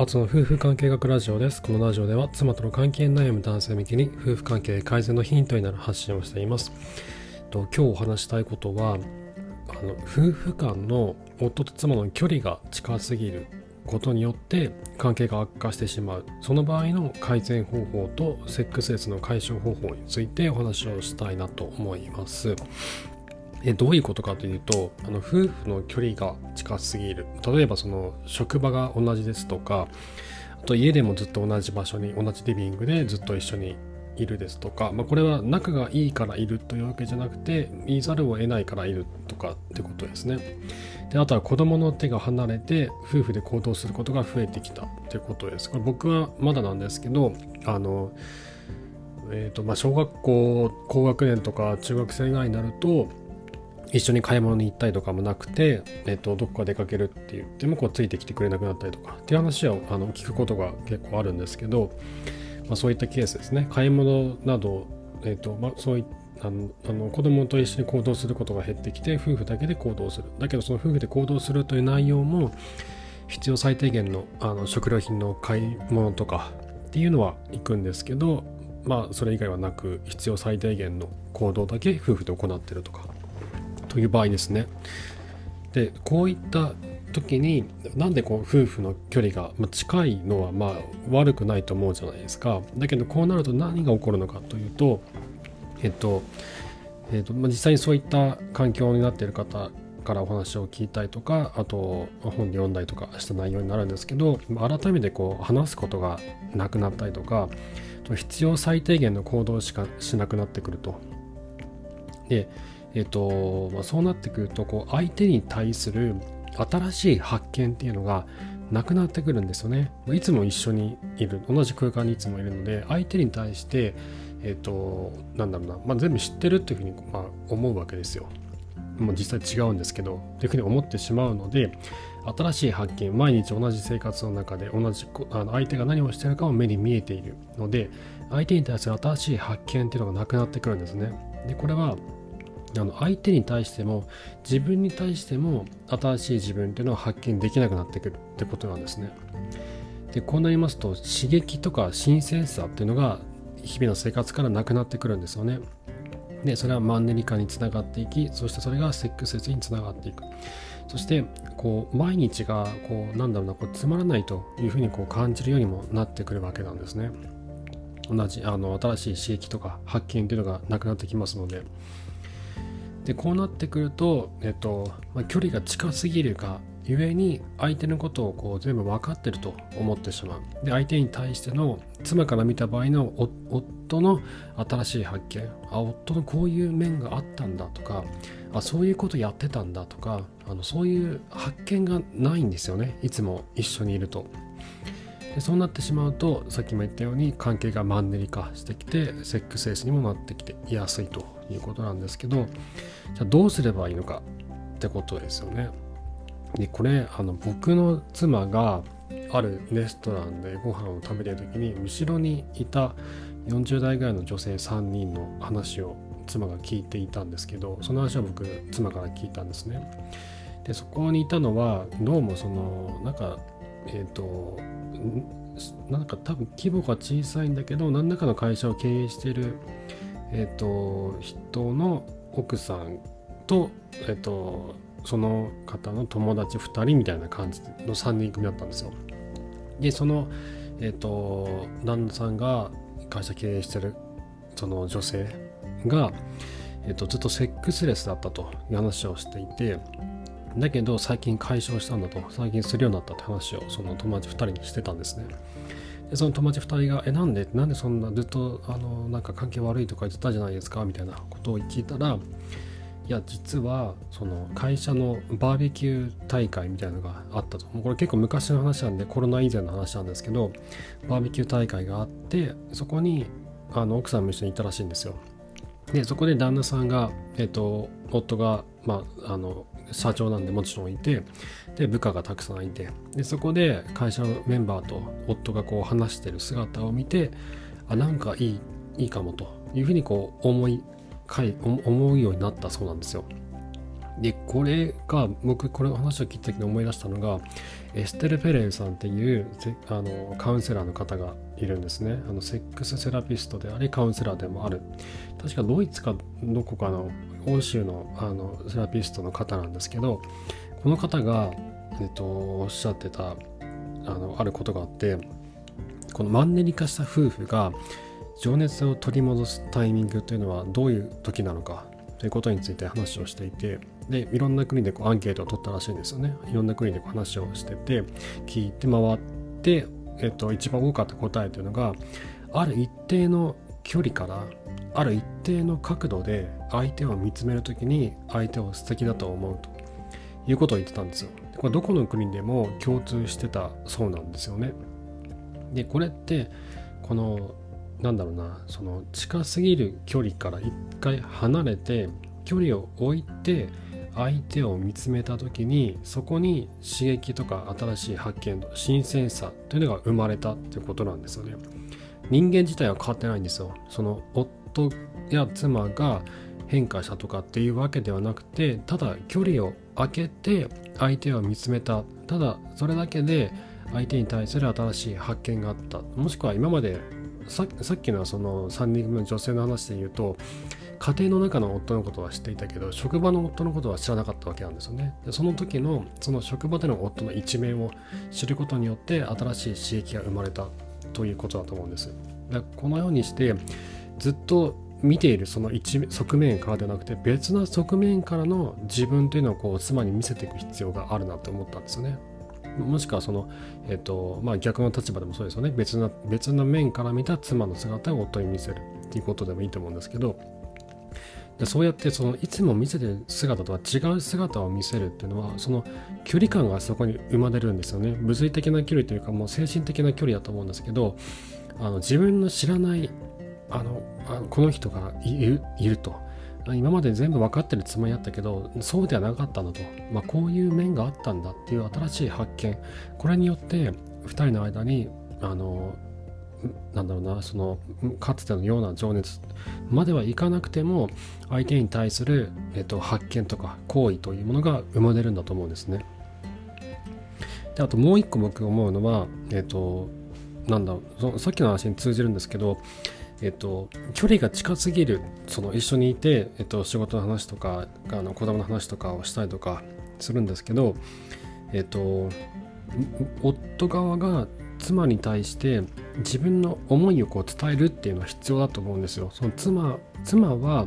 アツの夫婦関係学ラジオです。このラジオでは妻との関係悩む男性向けに夫婦関係改善のヒントになる発信をしています。と今日お話したいことはあの夫婦間の夫と妻の距離が近すぎることによって関係が悪化してしまうその場合の改善方法とセックスレスの解消方法についてお話をしたいなと思います。えどういうことかというとあの夫婦の距離が近すぎる。例えばその職場が同じですとかあと家でもずっと同じ場所に同じリビングでずっと一緒にいるですとか、まあ、これは仲がいいからいるというわけじゃなくて言いざるを得ないからいるとかってことですね。であとは子供の手が離れて夫婦で行動することが増えてきたってことです。これ僕はまだなんですけどあのえーとまあ、小学校高学年とか中学生ぐらいになると一緒に買い物に行ったりとかもなくて、えっと、どこか出かけるって言ってもこうついてきてくれなくなったりとかっていう話はあの聞くことが結構あるんですけど、まあ、そういったケースですね。買い物など、えっとまあ、そういあのあの子供と一緒に行動することが減ってきて夫婦だけで行動する。だけどその夫婦で行動するという内容も必要最低限のあの食料品の買い物とかっていうのは行くんですけどまあそれ以外はなく必要最低限の行動だけ夫婦で行ってるとか。という場合ですね。でこういった時になんでこう夫婦の距離が近いのはまあ悪くないと思うじゃないですか。だけどこうなると何が起こるのかというとえっとえっとまあ、実際にそういった環境になっている方からお話を聞いたりとかあと本で読んだりとかした内容になるんですけど改めてこう話すことがなくなったりとか必要最低限の行動しかしなくなってくると。でえっとまあ、そうなってくるとこう相手に対する新しい発見っていうのがなくなってくるんですよね。いつも一緒にいる同じ空間にいつもいるので相手に対してえっとなんだろうな、まあ、全部知ってるっていうふうに、まあ、思うわけですよ。もう実際違うんですけどっていうふうに思ってしまうので新しい発見毎日同じ生活の中で同じあの相手が何をしてるかを目に見えているので相手に対する新しい発見っていうのがなくなってくるんですね。でこれはあの相手に対しても自分に対しても新しい自分っていうのを発見できなくなってくるってことなんですね。でこうなりますと刺激とか新鮮さっていうのが日々の生活からなくなってくるんですよね。でそれはマンネリ化につながっていきそしてそれがセックスレスにつながっていくそしてこう毎日がこうなんだろうなこうつまらないというふうにこう感じるようにもなってくるわけなんですね。同じあの新しい刺激とか発見というのがなくなってきますので。でこうなってくると、えっとまあ、距離が近すぎるがゆえに相手のことをこう全部分かってると思ってしまう。で相手に対しての妻から見た場合の夫の新しい発見あ夫のこういう面があったんだとかあそういうことやってたんだとかあのそういう発見がないんですよね。いつも一緒にいると。でそうなってしまうとさっきも言ったように関係がマンネリ化してきてセックスレスにもなってきていやすいと。いうことなんですけどじゃあどうすればいいのかってことですよね。でこれあの僕の妻があるレストランでご飯を食べてる時に後ろにいた40代ぐらいの女性3人の話を妻が聞いていたんですけどその話は僕妻から聞いたんですね。でそこにいたのはどうもそのなんかえっ、ー、となんか多分規模が小さいんだけど何らかの会社を経営している、えーと、人の奥さんと,、えーと、その方の友達2人みたいな感じの3人組だったんですよ。でその、えーと、旦那さんが会社経営してるその女性が、えー、とずっとセックスレスだったという話をしていてだけど最近解消したんだと最近するようになったって話をその友達2人にしてたんですねその友達2人が「えなんでなんでそんなずっとあのなんか関係悪いとか言ってたじゃないですか」みたいなことを聞いたらいや実はその会社のバーベキュー大会みたいなのがあったと。もうこれ結構昔の話なんでコロナ以前の話なんですけどバーベキュー大会があってそこにあの奥さんも一緒にいたらしいんですよ。でそこで旦那さんが、えっと、夫が、まあ、あの社長なんでもちろんいてで部下がたくさんいてでそこで会社のメンバーと夫がこう話してる姿を見てあなんかいいいいかもというふうにこう思いかい思うようになったそうなんですよ。でこれが僕これ話を聞いた時に思い出したのがエステル・ペレンさんっていうあのカウンセラーの方がいるんですね。あのセックスセラピストでありカウンセラーでもある。確かドイツかどこかの欧州のあのセラピストの方なんですけどこの方が、えっと、おっしゃってたあのあることがあってこのマンネリ化した夫婦が情熱を取り戻すタイミングというのはどういう時なのかということについて話をしていてでいろんな国でこうアンケートを取ったらしいんですよね。いろんな国でこう話をしてて聞いて回って、えっと、一番多かった答えというのがある一定の距離からある一定の角度で相手を見つめる時に相手を素敵だと思うということを言ってたんですよ。これどこの国でも共通してたそうなんですよね。でこれってこのなんだろうなその近すぎる距離から一回離れて距離を置いて相手を見つめた時にそこに刺激とか新しい発見新鮮さというのが生まれたっていうことなんですよね。人間自体は変わってないんですよ。その夫や妻が変化したとかっていうわけではなくてただ距離を空けて相手を見つめた。ただそれだけで相手に対する新しい発見があった。もしくは今までさっきのその3人組の女性の話で言うと家庭の中の夫のことは知っていたけど職場の夫のことは知らなかったわけなんですよね。でその時のその職場での夫の一面を知ることによって新しい刺激が生まれたということだと思うんです。でこのようにしてずっと見ているその一側面からではなくて別な側面からの自分というのをこう妻に見せていく必要があるなと思ったんですよね。もしくはその、えっ、とまあ、逆の立場でもそうですよね。別な別な面から見た妻の姿を夫に見せるっていうことでもいいと思うんですけどでそうやってそのいつも見せてる姿とは違う姿を見せるっていうのはその距離感がそこに生まれるんですよね。物理的な距離というかもう精神的な距離だと思うんですけどあの自分の知らないあのあこの人がいるいると。今まで全部分かってるつもりだったけどそうではなかったんだと、まあ、こういう面があったんだっていう新しい発見。これによって2人の間にあのなんだろうなそのかつてのような情熱まではいかなくても相手に対する、えっと、発見とか行為というものが生まれるんだと思うんですね。であともう一個僕思うのはえっとなんだそさっきの話に通じるんですけどえっと、距離が近すぎるその一緒にいて、えっと、仕事の話とかあの子供の話とかをしたりとかするんですけど、えっと、夫側が妻に対して自分の思いをこう伝えるっていうのは必要だと思うんですよ。その妻妻は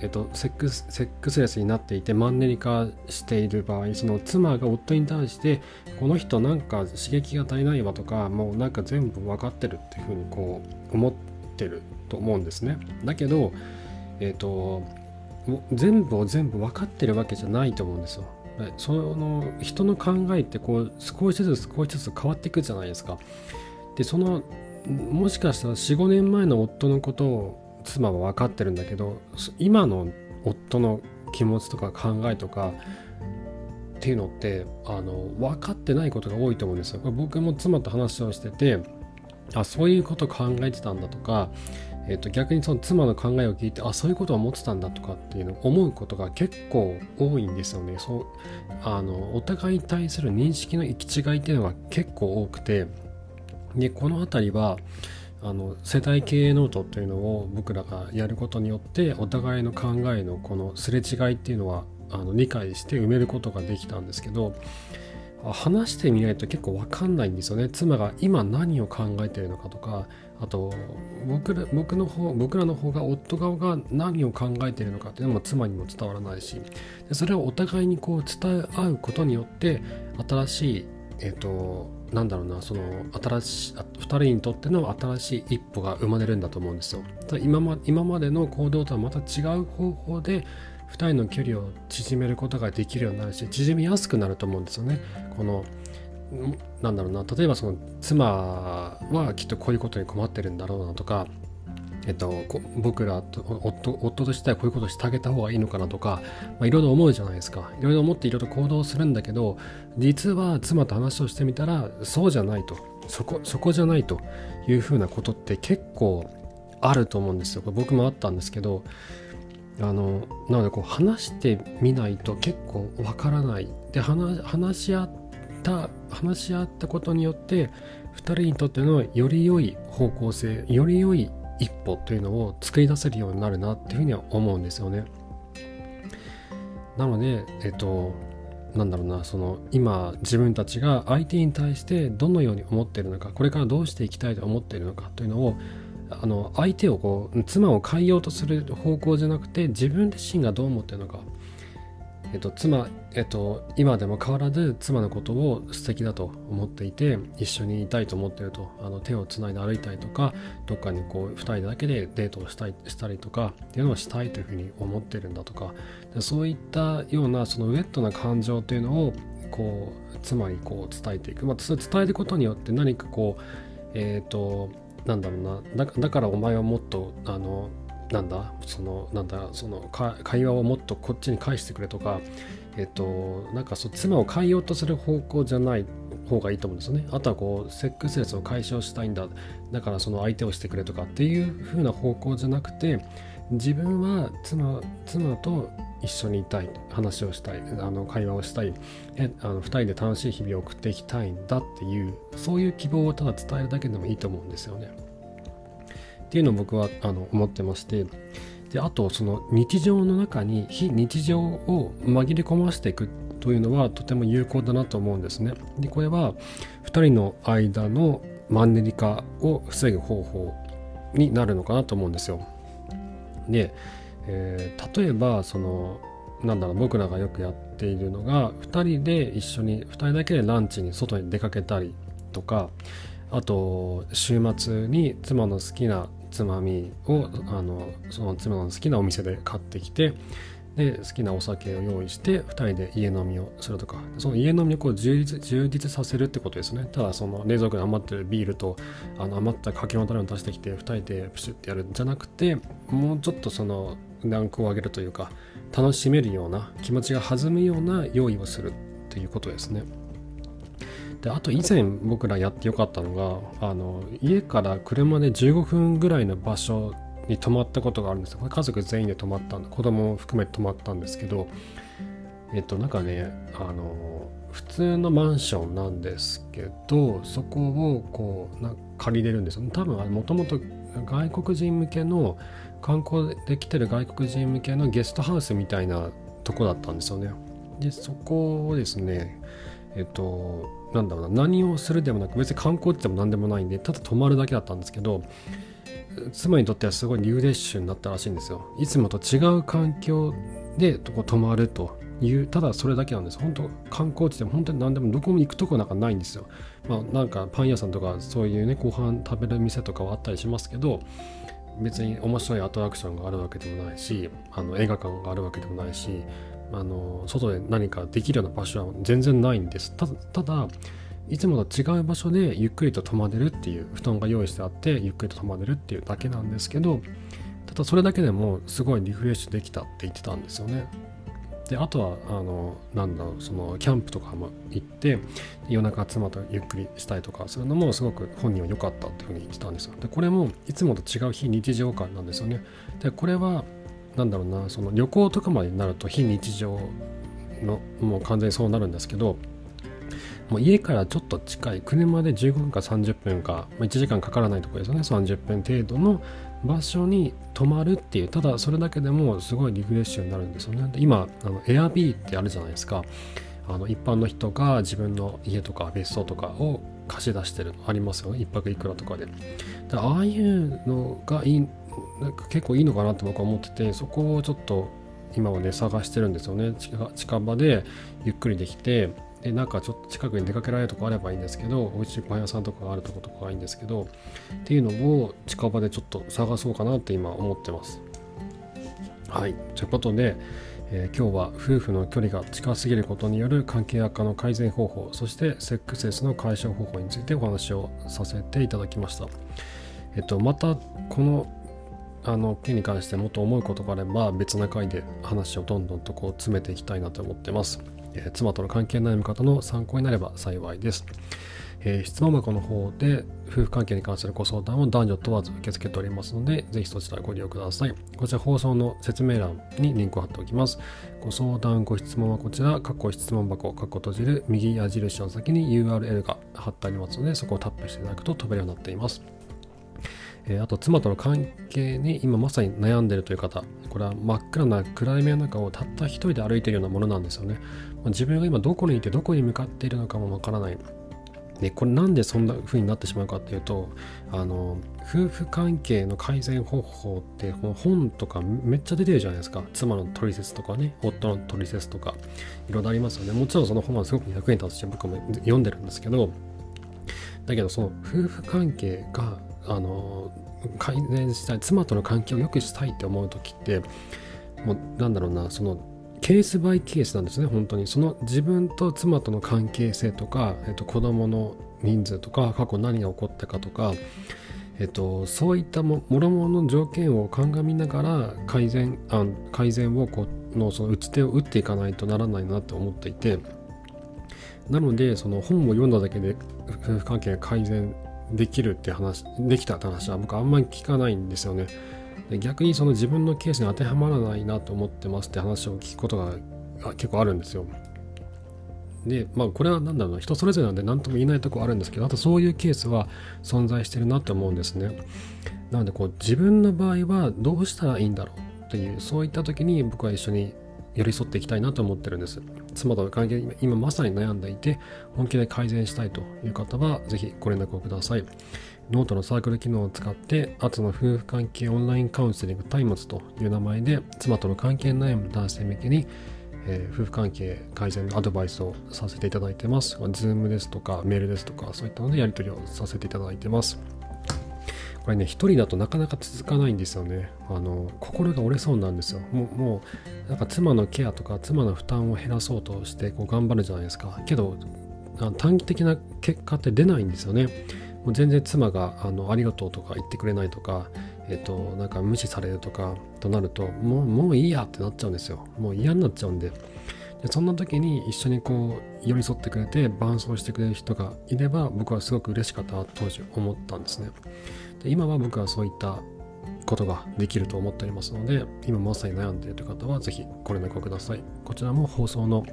えっと、セックスセックスレスになっていてマンネリ化している場合その妻が夫に対してこの人なんか刺激が足りないわとかもうなんか全部分かってるっていうふうにこう思ってると思うんですね。だけどえっと全部を全部分かってるわけじゃないと思うんですよ。その人の考えってこう少しずつ少しずつ変わっていくじゃないですか。でそのもしかしたら45年前の夫のことを妻は分かってるんだけど今の夫の気持ちとか考えとかっていうのってあの分かってないことが多いと思うんですよ。僕も妻と話をしててあそういうこと考えてたんだとか、えー、と逆にその妻の考えを聞いてあそういうことを思ってたんだとかっていうのを思うことが結構多いんですよね。そうあのお互いに対する認識の行き違いっていうのが結構多くてでこの辺りはあの世代経営ノートっていうのを僕らがやることによってお互いの考えのこのすれ違いっていうのはあの理解して埋めることができたんですけど話してみないと結構分かんないんですよね。妻が今何を考えてるのかとかあと僕ら僕の方僕らの方が夫側が何を考えてるのかっていうのも妻にも伝わらないしでそれをお互いにこう伝え合うことによって新しいえっ、ー、となんだろうなその新しい2人にとっての新しい一歩が生まれるんだと思うんですよ。今ま今までの行動とはまた違う方法で2人の距離を縮めることができるようになるし縮みやすくなると思うんですよね。このなんだろうな例えばその妻はきっとこういうことに困ってるんだろうなとかえっと、僕らと夫夫としてはこういうことをしてあげた方がいいのかなとか、まあ、いろいろ思うじゃないですか。いろいろ思っていろいろ行動するんだけど実は妻と話をしてみたらそうじゃないと。そこそこじゃないというふうなことって結構あると思うんですよ。僕もあったんですけどあのなのでこう話してみないと結構わからない。で話話し合った話し合ったことによって2人にとってのより良い方向性より良い一歩というのを作り出せるようになるなっていうふうには思うんですよね。なのでえっとなんだろうなその今自分たちが相手に対してどのように思っているのかこれからどうしていきたいと思っているのかというのをあの相手をこう妻を変えようとする方向じゃなくて自分自身がどう思ってるのか、えっと、妻、えっと、今でも変わらず妻のことを素敵だと思っていて一緒にいたいと思ってるとあの手をつないで歩いたりとかどっかにこう2人だけでデートをしたいしたりとかっていうのをしたいというふうに思ってるんだとか。そういったようなそのウェットな感情というのをこう妻にこう伝えていく、まあ、それ伝えることによって何かこうえっ、ー、となんだろうな。だからお前はもっとあのなんだ？そのなんだ？その会話をもっとこっちに返してくれとかえっとなんかそう妻を変えようとする方向じゃない方がいいと思うんですよね。あとはこうセックスレスを解消したいんだ。だからその相手をしてくれとかっていう風な方向じゃなくて自分は妻妻と一緒にいたい。話をしたい。あの会話をしたい。えあの2人で楽しい日々を送っていきたいんだっていうそういう希望をただ伝えるだけでもいいと思うんですよね。っていうのを僕はあの思ってましてであとその日常の中に非日常を紛れ込ませていくというのはとても有効だなと思うんですね。でこれは2人の間のマンネリ化を防ぐ方法になるのかなと思うんですよ。でえー、例えばそのなんだろう僕らがよくやっているのが2人で一緒に2人だけでランチに外に出かけたりとかあと週末に妻の好きなつまみをあのその妻の好きなお店で買ってきてで好きなお酒を用意して2人で家飲みをするとかその家飲みをこう充実充実させるってことですねただその冷蔵庫に余ってるビールとあの余ったかけのたれを出してきて2人でプシュってやるんじゃなくてもうちょっとそのランクを上げるというか楽しめるような気持ちが弾むような用意をするということですね。であと以前僕らやってよかったのがあの家から車で15分ぐらいの場所に泊まったことがあるんですよ。これ家族全員で泊まった子供も含めて泊まったんですけどえっとなんかねあの普通のマンションなんですけどそこをこうな借りれるんですよ多分もともと外国人向けの観光で来てる外国人向けのゲストハウスみたいなとこだったんですよね。でそこをですねえっとなんだろうな何をするでもなく別に観光って言っても何でもないんでただ泊まるだけだったんですけど妻にとってはすごいリフレッシュになったらしいんですよ。いつもと違う環境でこ泊まるというただそれだけなんです。本当観光地でも本当に何でもどこも行くとこなんかないんですよ。まあなんかパン屋さんとかそういうねご飯食べる店とかはあったりしますけど別に面白いアトラクションがあるわけでもないしあの映画館があるわけでもないしあの外で何かできるような場所は全然ないんです。ただいつもと違う場所でゆっくりと泊まれるっていう布団が用意してあってゆっくりと泊まれるっていうだけなんですけどただそれだけでもすごいリフレッシュできたって言ってたんですよね。であとはあのなんだろうそのキャンプとかも行って夜中妻とゆっくりしたりとかするのもすごく本人は良かったっていうふうに言ってたんですよ。でこれもいつもと違う非日常感なんですよね。でこれはなんだろうなその旅行とかまでになると非日常のもう完全にそうなるんですけどもう家からちょっと近い車で15分か30分か、まあ、1時間かからないところですよね30分程度の場所に泊まるっていうただそれだけでもすごいリフレッシュになるんですよね。で今あの Airb ってあるじゃないですか。あの一般の人が自分の家とか別荘とかを貸し出してるのありますよね。一泊いくらとかで。でああいうのがいいなんか結構いいのかなって僕は思っててそこをちょっと今はね探してるんですよね。近場でゆっくりできてでなんかちょっと近くに出かけられるとこあればいいんですけどおいしいパン屋さんとかがあるとことかがいいんですけどっていうのを近場でちょっと探そうかなって今思ってます。はい。ということで、えー、今日は夫婦の距離が近すぎることによる関係悪化の改善方法そしてセックスレスの解消方法についてお話をさせていただきました。えっとまたこのあの件に関してもっと思うことがあれば別な回で話をどんどんとこう詰めていきたいなと思ってます。えー、妻との関係悩む方の参考になれば幸いです。えー、質問箱の方で夫婦関係に関するご相談を男女問わず受け付けておりますので、ぜひそちらご利用ください。こちら放送の説明欄にリンクを貼っておきます。ご相談、ご質問はこちら、過去質問箱、過去閉じる右矢印の先に URL が貼ってありますので、そこをタップしていただくと飛べるようになっています。え、あと妻との関係に今まさに悩んでいるという方これは真っ暗な暗闇の中をたった一人で歩いているようなものなんですよね、ま、自分が今どこにいてどこに向かっているのかもわからない。でこれなんでそんな風になってしまうかっていうとあの夫婦関係の改善方法ってこの本とかめっちゃ出てるじゃないですか。妻の取説とかね夫の取説とか。いろいろありますよね。もちろんその本はすごく役に立つし僕も読んでるんですけど。だけどその夫婦関係があの改善したい妻との関係を良くしたいって思う時ってもうなんだろうなそのケースバイケースなんですね本当に。その自分と妻との関係性とか、えっと、子供の人数とか過去何が起こったかとか、えっと、そういったもろもろの条件を鑑みながら改善あ改善をこのその打ち手を打っていかないとならないなって思っていて。なのでその本を読んだだけで夫婦関係が改善できるって話できたって話は僕あんまり聞かないんですよね。で逆にその自分のケースに当てはまらないなと思ってますって話を聞くことが結構あるんですよ。でまあこれは何だろうな。人それぞれなんで何とも言えないとこあるんですけどあとそういうケースは存在してるなって思うんですね。なのでこう自分の場合はどうしたらいいんだろうっていうそういった時に僕は一緒に寄り添っていきたいなと思ってるんです妻との関係今まさに悩んでいて本気で改善したいという方はぜひご連絡をくださいノートのサークル機能を使ってアツの夫婦関係オンラインカウンセリング松明という名前で妻との関係悩む男性向けにえー、夫婦関係改善のアドバイスをさせていただいてます。Zoom ですとかメールですとかそういったのでやり取りをさせていただいてます。これね、一人だとなかなか続かないんですよね。あの、心が折れそうなんですよ。もう、もうなんか妻のケアとか妻の負担を減らそうとしてこう頑張るじゃないですか。けど、短期的な結果って出ないんですよね。もう全然妻があのありがとうとか言ってくれないとか、えっと、なんか無視されるとかとなると、もう、もういいやってなっちゃうんですよ。もう嫌になっちゃうんで。でそんな時に一緒にこう寄り添ってくれて伴走してくれる人がいれば僕はすごく嬉しかった当時思ったんですね。で今は僕はそういったことができると思っておりますので今まさに悩んでいる方はぜひご連絡ください。こちらも放送の、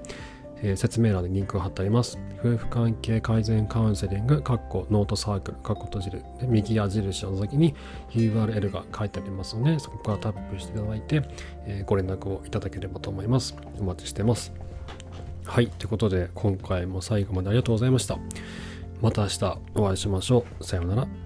えー、説明欄にリンクを貼ってあります。夫婦関係改善カウンセリングカッコノートサークルカッコ閉じる。で右矢印の先に URL が書いてありますのでそこからタップしていただいて、えー、ご連絡をいただければと思います。お待ちしてます。はい。ということで今回も最後までありがとうございました。また明日お会いしましょう。さようなら。